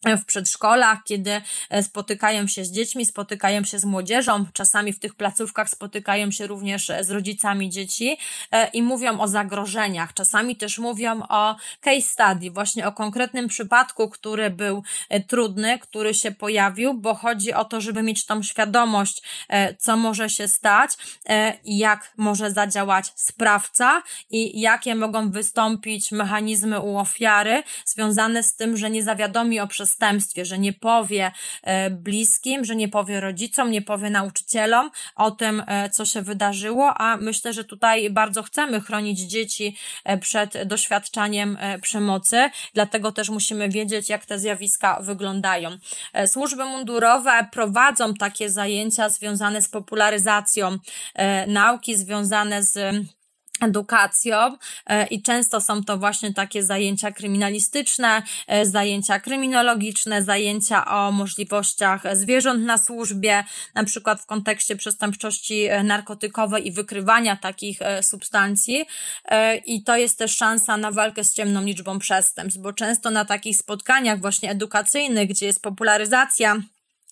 w przedszkolach, kiedy e, spotykają się z dziećmi, spotykają się z młodzieżą, czasami w tych placówkach spotykają się również e, z rodzicami dzieci e, i mówią o zagrożeniach. Czasami też mówią o case study, właśnie o konkretnym przypadku, który był trudny, który się pojawił, bo chodzi o to, żeby mieć tą świadomość, co może się stać, jak może zadziałać sprawca i jakie mogą wystąpić mechanizmy u ofiary związane z tym, że nie zawiadomi o przestępstwie, przestępstwie, że nie powie bliskim, że nie powie rodzicom, nie powie nauczycielom o tym, co się wydarzyło, a myślę, że tutaj bardzo chcemy chronić dzieci przed doświadczaniem przemocy, dlatego też musimy wiedzieć, jak te zjawiska wyglądają. Służby mundurowe prowadzą takie zajęcia związane z popularyzacją nauki, związane z edukacją e, i często są to właśnie takie zajęcia kryminalistyczne, e, zajęcia kryminologiczne, zajęcia o możliwościach zwierząt na służbie, na przykład w kontekście przestępczości e, narkotykowej i wykrywania takich substancji. I to jest też szansa na walkę z ciemną liczbą przestępstw, bo często na takich spotkaniach właśnie edukacyjnych, gdzie jest popularyzacja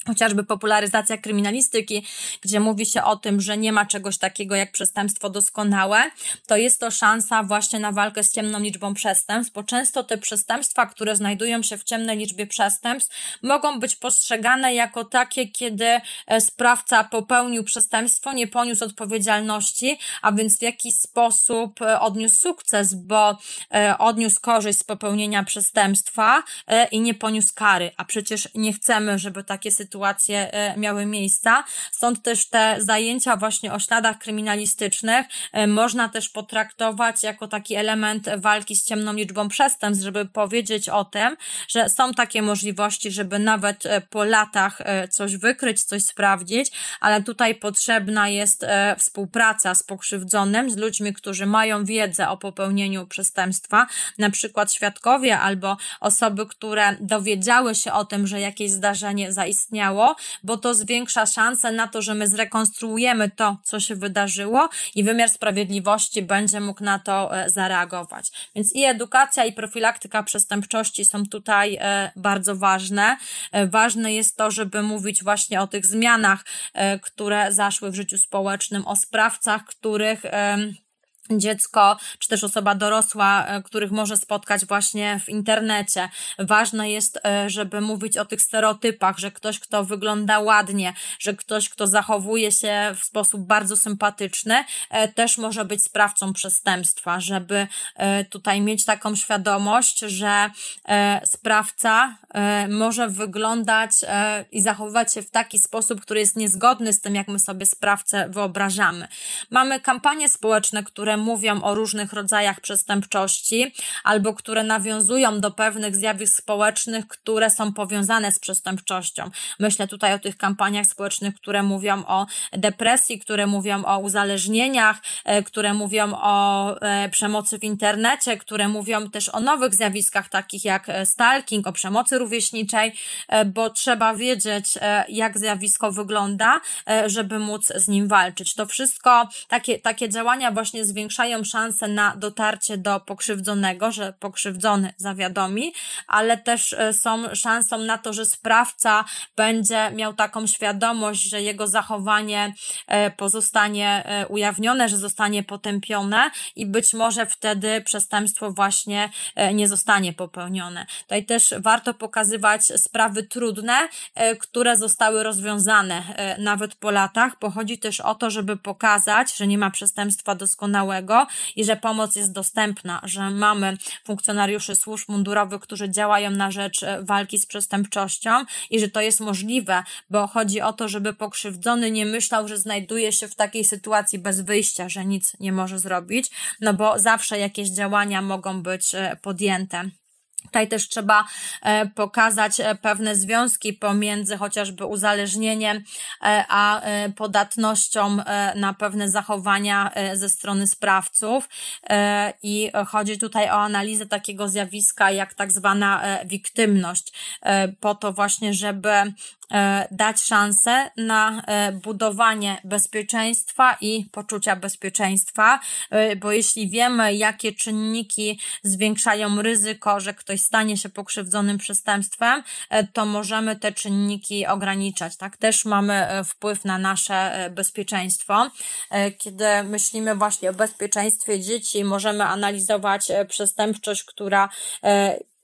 chociażby popularyzacja kryminalistyki, gdzie mówi się o tym, że nie ma czegoś takiego jak przestępstwo doskonałe, to jest to szansa właśnie na walkę z ciemną liczbą przestępstw, bo często te przestępstwa, które znajdują się w ciemnej liczbie przestępstw, mogą być postrzegane jako takie, kiedy e, sprawca popełnił przestępstwo, nie poniósł odpowiedzialności, a więc w jakiś sposób e, odniósł sukces, bo e, odniósł korzyść z popełnienia przestępstwa i nie poniósł kary, a przecież nie chcemy, żeby takie sytuacje sytuacje e, miały miejsca. Stąd też te zajęcia właśnie o śladach kryminalistycznych e, można też potraktować jako taki element walki z ciemną liczbą przestępstw, żeby powiedzieć o tym, że są takie możliwości, żeby nawet e, po latach coś wykryć, coś sprawdzić, ale tutaj potrzebna jest współpraca z pokrzywdzonym, z ludźmi, którzy mają wiedzę o popełnieniu przestępstwa, na przykład świadkowie albo osoby, które dowiedziały się o tym, że jakieś zdarzenie zaistniało, bo to zwiększa szanse na to, że my zrekonstruujemy to, co się wydarzyło i wymiar sprawiedliwości będzie mógł na to e, zareagować. Więc i edukacja, i profilaktyka przestępczości są tutaj e, bardzo ważne. E, ważne jest to, żeby mówić właśnie o tych zmianach, które zaszły w życiu społecznym, o sprawcach, których dziecko, czy też osoba dorosła, e, których może spotkać właśnie w internecie. Ważne jest, e, żeby mówić o tych stereotypach, że ktoś, kto wygląda ładnie, że ktoś, kto zachowuje się w sposób bardzo sympatyczny, e, też może być sprawcą przestępstwa, żeby tutaj mieć taką świadomość, że sprawca może wyglądać i zachowywać się w taki sposób, który jest niezgodny z tym, jak my sobie sprawcę wyobrażamy. Mamy kampanie społeczne, które mówią o różnych rodzajach przestępczości albo które nawiązują do pewnych zjawisk społecznych, które są powiązane z przestępczością. Myślę tutaj o tych kampaniach społecznych, które mówią o depresji, które mówią o uzależnieniach, e, które mówią o e, przemocy w internecie, które mówią też o nowych zjawiskach takich jak e, stalking, o przemocy rówieśniczej, bo trzeba wiedzieć, jak zjawisko wygląda, żeby móc z nim walczyć. To wszystko, takie, takie działania właśnie zwiększają zwiększają szanse na dotarcie do pokrzywdzonego, że pokrzywdzony zawiadomi, ale też e, są szansą na to, że sprawca będzie miał taką świadomość, że jego zachowanie e, pozostanie e, ujawnione, że zostanie potępione i być może wtedy przestępstwo właśnie nie zostanie popełnione. Tutaj też warto pokazywać sprawy trudne, które zostały rozwiązane nawet po latach, bo chodzi też o to, żeby pokazać, że nie ma przestępstwa doskonałego, i że pomoc jest dostępna, że mamy funkcjonariuszy służb mundurowych, którzy działają na rzecz e, walki z przestępczością i że to jest możliwe, bo chodzi o to, żeby pokrzywdzony nie myślał, że znajduje się w takiej sytuacji bez wyjścia, że nic nie może zrobić, no bo zawsze jakieś działania mogą być e, podjęte. Tutaj też trzeba e, pokazać e, pewne związki pomiędzy chociażby uzależnieniem e, a podatnością na pewne zachowania ze strony sprawców. I chodzi tutaj o analizę takiego zjawiska jak tak zwana wiktymność. Po to właśnie, żeby dać szansę na e, budowanie bezpieczeństwa i poczucia bezpieczeństwa, e, bo jeśli wiemy, jakie czynniki zwiększają ryzyko, że ktoś stanie się pokrzywdzonym przestępstwem, to możemy te czynniki ograniczać. Tak też mamy wpływ na nasze bezpieczeństwo. Kiedy myślimy właśnie o bezpieczeństwie dzieci, możemy analizować przestępczość, która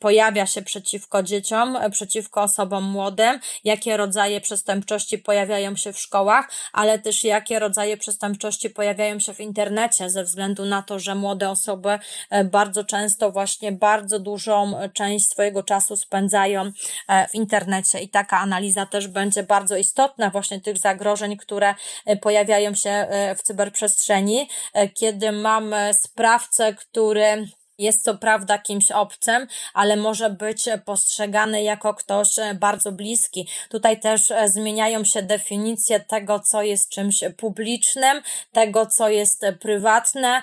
pojawia się przeciwko dzieciom, przeciwko osobom młodym, jakie rodzaje przestępczości pojawiają się w szkołach, ale też jakie rodzaje przestępczości pojawiają się w internecie, ze względu na to, że młode osoby bardzo często właśnie bardzo dużą część swojego czasu spędzają w internecie. I taka analiza też będzie bardzo istotna właśnie tych zagrożeń, które pojawiają się w cyberprzestrzeni, kiedy mamy sprawcę, który jest co prawda kimś obcym, ale może być postrzegany jako ktoś e, bardzo bliski. Tutaj też e, zmieniają się definicje tego, co jest czymś publicznym, tego, co jest prywatne,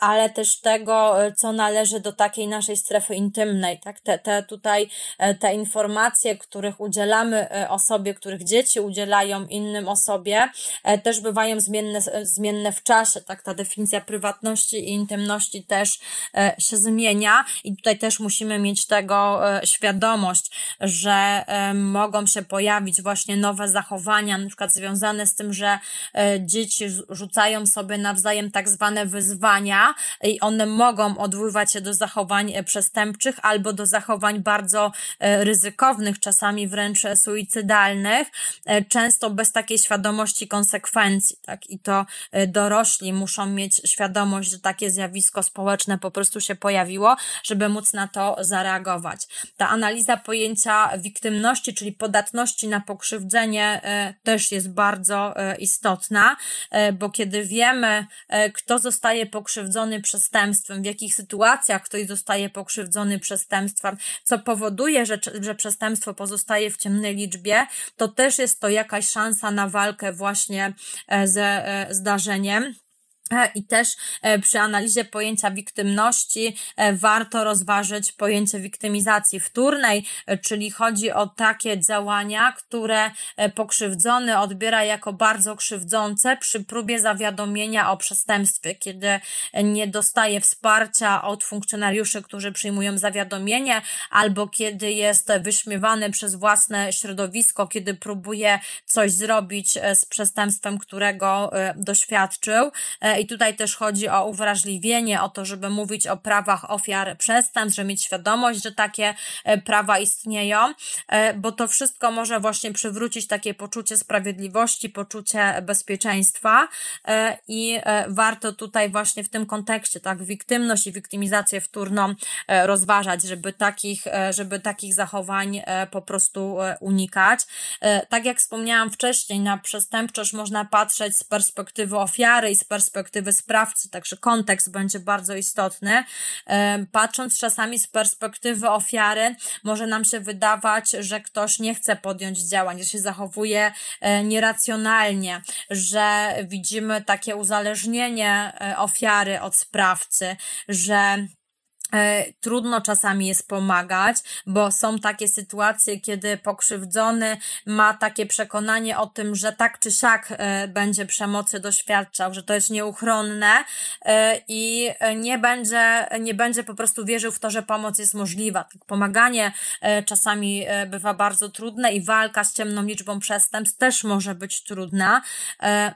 ale też tego, e, co należy do takiej naszej strefy intymnej. Tak? Te, te tutaj te informacje, których udzielamy osobie, których dzieci udzielają innym osobie, też bywają zmienne, zmienne w czasie. Tak? Ta definicja prywatności i intymności też się zmienia i tutaj też musimy mieć tego e, świadomość, że e, mogą się pojawić właśnie nowe zachowania, na przykład związane z tym, że e, dzieci rzucają sobie nawzajem tak zwane wyzwania i one mogą odwoływać się do zachowań przestępczych albo do zachowań bardzo ryzykownych, czasami wręcz suicydalnych, często bez takiej świadomości konsekwencji, tak? I to dorośli muszą mieć świadomość, że takie zjawisko społeczne po prostu się pojawiło, żeby móc na to zareagować. Ta analiza pojęcia wiktymności, czyli podatności na pokrzywdzenie, e, też jest bardzo e, istotna, e, bo kiedy wiemy, kto zostaje pokrzywdzony przestępstwem, w jakich sytuacjach ktoś zostaje pokrzywdzony przestępstwem, co powoduje, że, że przestępstwo pozostaje w ciemnej liczbie, to też jest to jakaś szansa na walkę właśnie ze zdarzeniem. E, I też e, przy analizie pojęcia wiktymności e, warto rozważyć pojęcie wiktymizacji wtórnej, czyli chodzi o takie działania, które pokrzywdzony odbiera jako bardzo krzywdzące przy próbie zawiadomienia o przestępstwie, kiedy nie dostaje wsparcia od funkcjonariuszy, którzy przyjmują zawiadomienie, albo kiedy jest wyśmiewany przez własne środowisko, kiedy próbuje coś zrobić z przestępstwem, którego doświadczył i tutaj też chodzi o uwrażliwienie, o to, żeby mówić o prawach ofiar przestępstw, żeby mieć świadomość, że takie e, prawa istnieją, e, bo to wszystko może właśnie przywrócić takie poczucie sprawiedliwości, poczucie bezpieczeństwa e, i warto tutaj właśnie w tym kontekście, tak, wiktymność i wiktymizację wtórną rozważać, żeby takich, żeby takich zachowań po prostu unikać. Tak jak wspomniałam wcześniej, na przestępczość można patrzeć z perspektywy ofiary i z perspektywy perspektywy sprawcy, także kontekst będzie bardzo istotny. Patrząc czasami z perspektywy ofiary, może nam się wydawać, że ktoś nie chce podjąć działań, że się zachowuje e, nieracjonalnie, że widzimy takie uzależnienie e, ofiary od sprawcy, że E, trudno czasami jest pomagać, bo są takie sytuacje, kiedy pokrzywdzony ma takie przekonanie o tym, że tak czy siak e, będzie przemocy doświadczał, że to jest nieuchronne e, i nie będzie, nie będzie po prostu wierzył w to, że pomoc jest możliwa. Tak, pomaganie czasami bywa bardzo trudne i walka z ciemną liczbą przestępstw też może być trudna,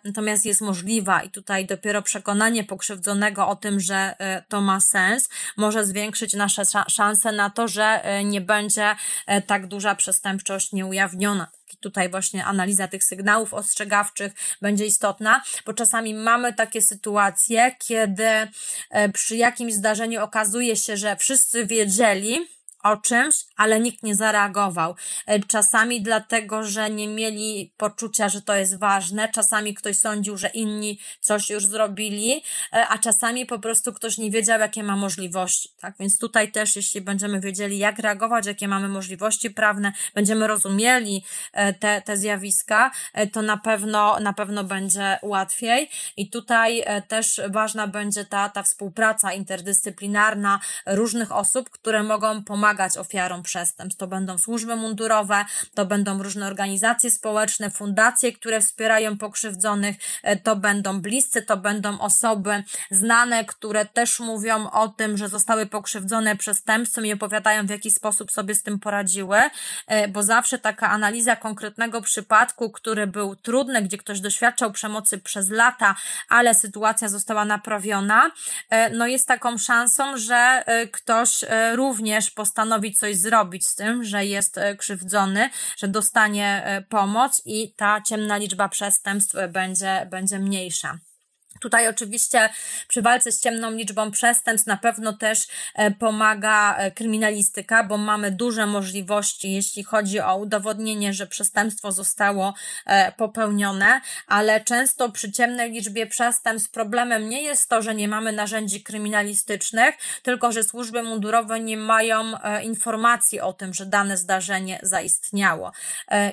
natomiast jest możliwa i tutaj dopiero przekonanie pokrzywdzonego o tym, że to ma sens, może zwiększyć nasze szanse na to, że e, nie będzie e, tak duża przestępczość nieujawniona. Tutaj właśnie analiza tych sygnałów ostrzegawczych będzie istotna, bo czasami mamy takie sytuacje, kiedy e, przy jakimś zdarzeniu okazuje się, że wszyscy wiedzieli, o czymś, ale nikt nie zareagował. E, czasami dlatego, że nie mieli poczucia, że to jest ważne, czasami ktoś sądził, że inni coś już zrobili, e, a czasami po prostu ktoś nie wiedział, jakie ma możliwości. Tak więc tutaj też, jeśli będziemy wiedzieli, jak reagować, jakie mamy możliwości prawne, będziemy rozumieli e, te, te zjawiska, to na pewno, na pewno będzie łatwiej. I tutaj też ważna będzie ta, ta współpraca interdyscyplinarna różnych osób, które mogą pomagać pomagać ofiarom przestępstw. To będą służby mundurowe, to będą różne organizacje społeczne, fundacje, które wspierają pokrzywdzonych, e, to będą bliscy, to będą osoby znane, które też mówią o tym, że zostały pokrzywdzone przestępstwem i opowiadają, w jaki sposób sobie z tym poradziły, e, bo zawsze taka analiza konkretnego przypadku, który był trudny, gdzie ktoś doświadczał przemocy przez lata, ale sytuacja została naprawiona, e, no jest taką szansą, że ktoś również postawi postanowi coś zrobić z tym, że jest krzywdzony, że dostanie pomoc i ta ciemna liczba przestępstw będzie, będzie mniejsza. Tutaj oczywiście przy walce z ciemną liczbą przestępstw na pewno też e, pomaga e, kryminalistyka, bo mamy duże możliwości, jeśli chodzi o udowodnienie, że przestępstwo zostało e, popełnione, ale często przy ciemnej liczbie przestępstw problemem nie jest to, że nie mamy narzędzi kryminalistycznych, tylko że służby mundurowe nie mają informacji o tym, że dane zdarzenie zaistniało.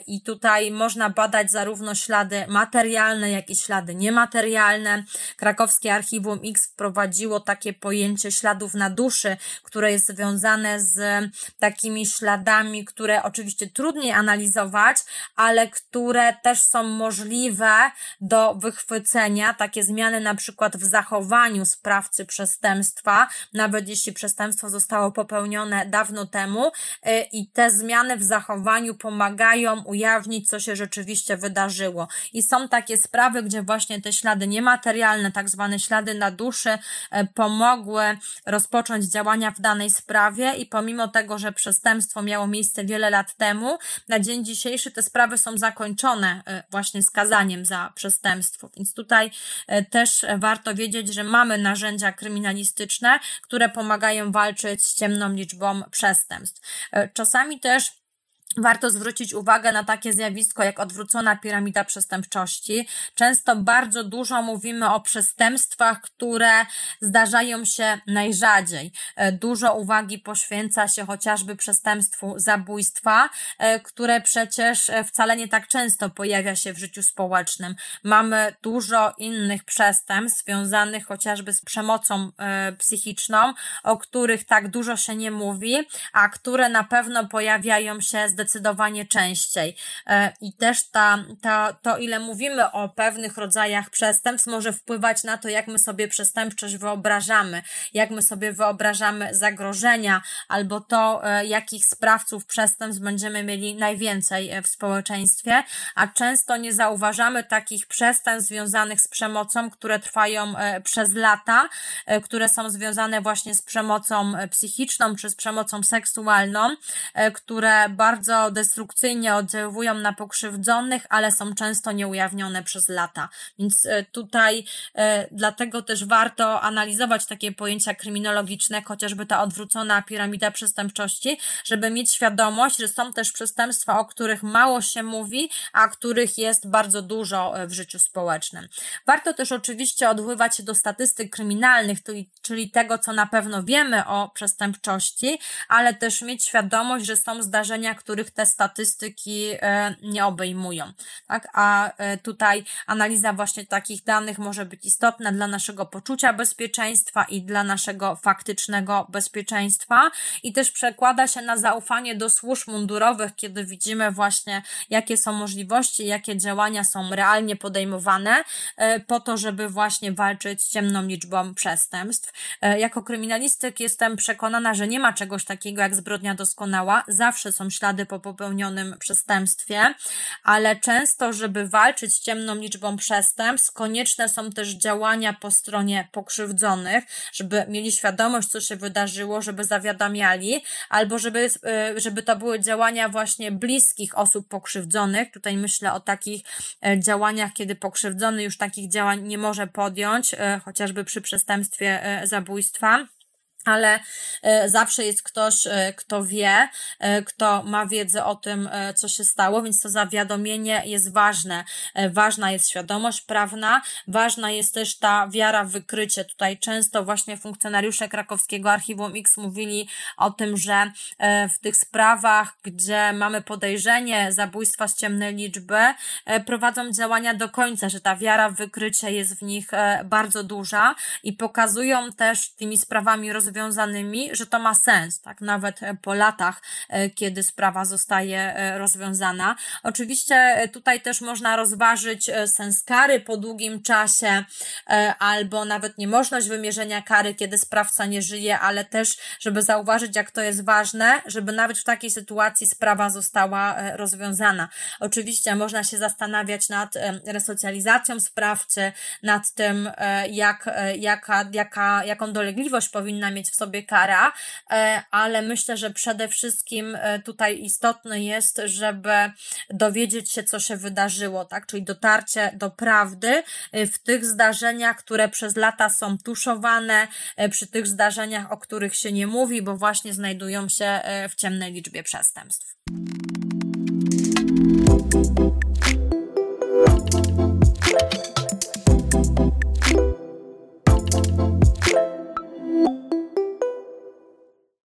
I tutaj można badać zarówno ślady materialne, jak i ślady niematerialne. Krakowskie Archiwum X wprowadziło takie pojęcie śladów na duszy, które jest związane z takimi śladami, które oczywiście trudniej analizować, ale które też są możliwe do wychwycenia. Takie zmiany na przykład w zachowaniu sprawcy przestępstwa, nawet jeśli przestępstwo zostało popełnione dawno temu y, i te zmiany w zachowaniu pomagają ujawnić, co się rzeczywiście wydarzyło. I są takie sprawy, gdzie właśnie te ślady niematerialne materialne, tak zwane ślady na duszy, e, pomogły rozpocząć działania w danej sprawie i pomimo tego, że przestępstwo miało miejsce wiele lat temu, na dzień dzisiejszy te sprawy są zakończone e, właśnie skazaniem za przestępstwo. Więc tutaj e, też warto wiedzieć, że mamy narzędzia kryminalistyczne, które pomagają walczyć z ciemną liczbą przestępstw. Czasami też Warto zwrócić uwagę na takie zjawisko jak odwrócona piramida przestępczości. Często bardzo dużo mówimy o przestępstwach, które zdarzają się najrzadziej. E, dużo uwagi poświęca się chociażby przestępstwu zabójstwa, e, które przecież e, wcale nie tak często pojawia się w życiu społecznym. Mamy dużo innych przestępstw związanych chociażby z przemocą psychiczną, o których tak dużo się nie mówi, a które na pewno pojawiają się zdecydowanie zdecydowanie częściej. E, I też ta, ta, to, ile mówimy o pewnych rodzajach przestępstw, może wpływać na to, jak my sobie przestępczość wyobrażamy, jak my sobie wyobrażamy zagrożenia, albo to, e, jakich sprawców przestępstw będziemy mieli najwięcej e, w społeczeństwie, a często nie zauważamy takich przestępstw związanych z przemocą, które trwają przez lata, które są związane właśnie z przemocą psychiczną czy z przemocą seksualną, które bardzo bardzo destrukcyjnie oddziałują na pokrzywdzonych, ale są często nieujawnione przez lata. Więc e, tutaj e, dlatego też warto analizować takie pojęcia kryminologiczne, chociażby ta odwrócona piramida przestępczości, żeby mieć świadomość, że są też przestępstwa, o których mało się mówi, a których jest bardzo dużo e, w życiu społecznym. Warto też oczywiście odbywać się do statystyk kryminalnych, czyli tego, co na pewno wiemy o przestępczości, ale też mieć świadomość, że są zdarzenia, których których te statystyki e, nie obejmują. Tak? A e, tutaj analiza właśnie takich danych może być istotna dla naszego poczucia bezpieczeństwa i dla naszego faktycznego bezpieczeństwa i też przekłada się na zaufanie do służb mundurowych, kiedy widzimy właśnie, jakie są możliwości, jakie działania są realnie podejmowane e, po to, żeby właśnie walczyć z ciemną liczbą przestępstw. Jako kryminalistyk jestem przekonana, że nie ma czegoś takiego jak zbrodnia doskonała. Zawsze są ślady po popełnionym przestępstwie, ale często, żeby walczyć z ciemną liczbą przestępstw, konieczne są też działania po stronie pokrzywdzonych, żeby mieli świadomość, co się wydarzyło, żeby zawiadamiali, albo żeby, y, żeby to były działania właśnie bliskich osób pokrzywdzonych. Tutaj myślę o takich e, działaniach, kiedy pokrzywdzony już takich działań nie może podjąć, e, chociażby przy przestępstwie e, zabójstwa ale e, zawsze jest ktoś, e, kto wie, e, kto ma wiedzę o tym, co się stało, więc to zawiadomienie jest ważne. Ważna jest świadomość prawna, ważna jest też ta wiara w wykrycie. Tutaj często właśnie funkcjonariusze krakowskiego Archiwum X mówili o tym, że w tych sprawach, gdzie mamy podejrzenie zabójstwa z ciemnej liczby, prowadzą działania do końca, że ta wiara w wykrycie jest w nich bardzo duża i pokazują też tymi sprawami rozwiązania rozwiązanymi, że to ma sens, tak, nawet e, po latach, e, kiedy sprawa zostaje e, rozwiązana. Oczywiście tutaj też można rozważyć sens kary po długim czasie, albo nawet niemożność wymierzenia kary, kiedy sprawca nie żyje, ale też, żeby zauważyć, jak to jest ważne, żeby nawet w takiej sytuacji sprawa została rozwiązana. Oczywiście można się zastanawiać nad resocjalizacją sprawcy, nad tym, jak, jaka, jaka, jaką dolegliwość powinna mieć mieć w sobie kara, ale myślę, że przede wszystkim tutaj istotne jest, żeby dowiedzieć się, co się wydarzyło, tak? Czyli dotarcie do prawdy w tych zdarzeniach, które przez lata są tuszowane, przy tych zdarzeniach, o których się nie mówi, bo właśnie znajdują się w ciemnej liczbie przestępstw.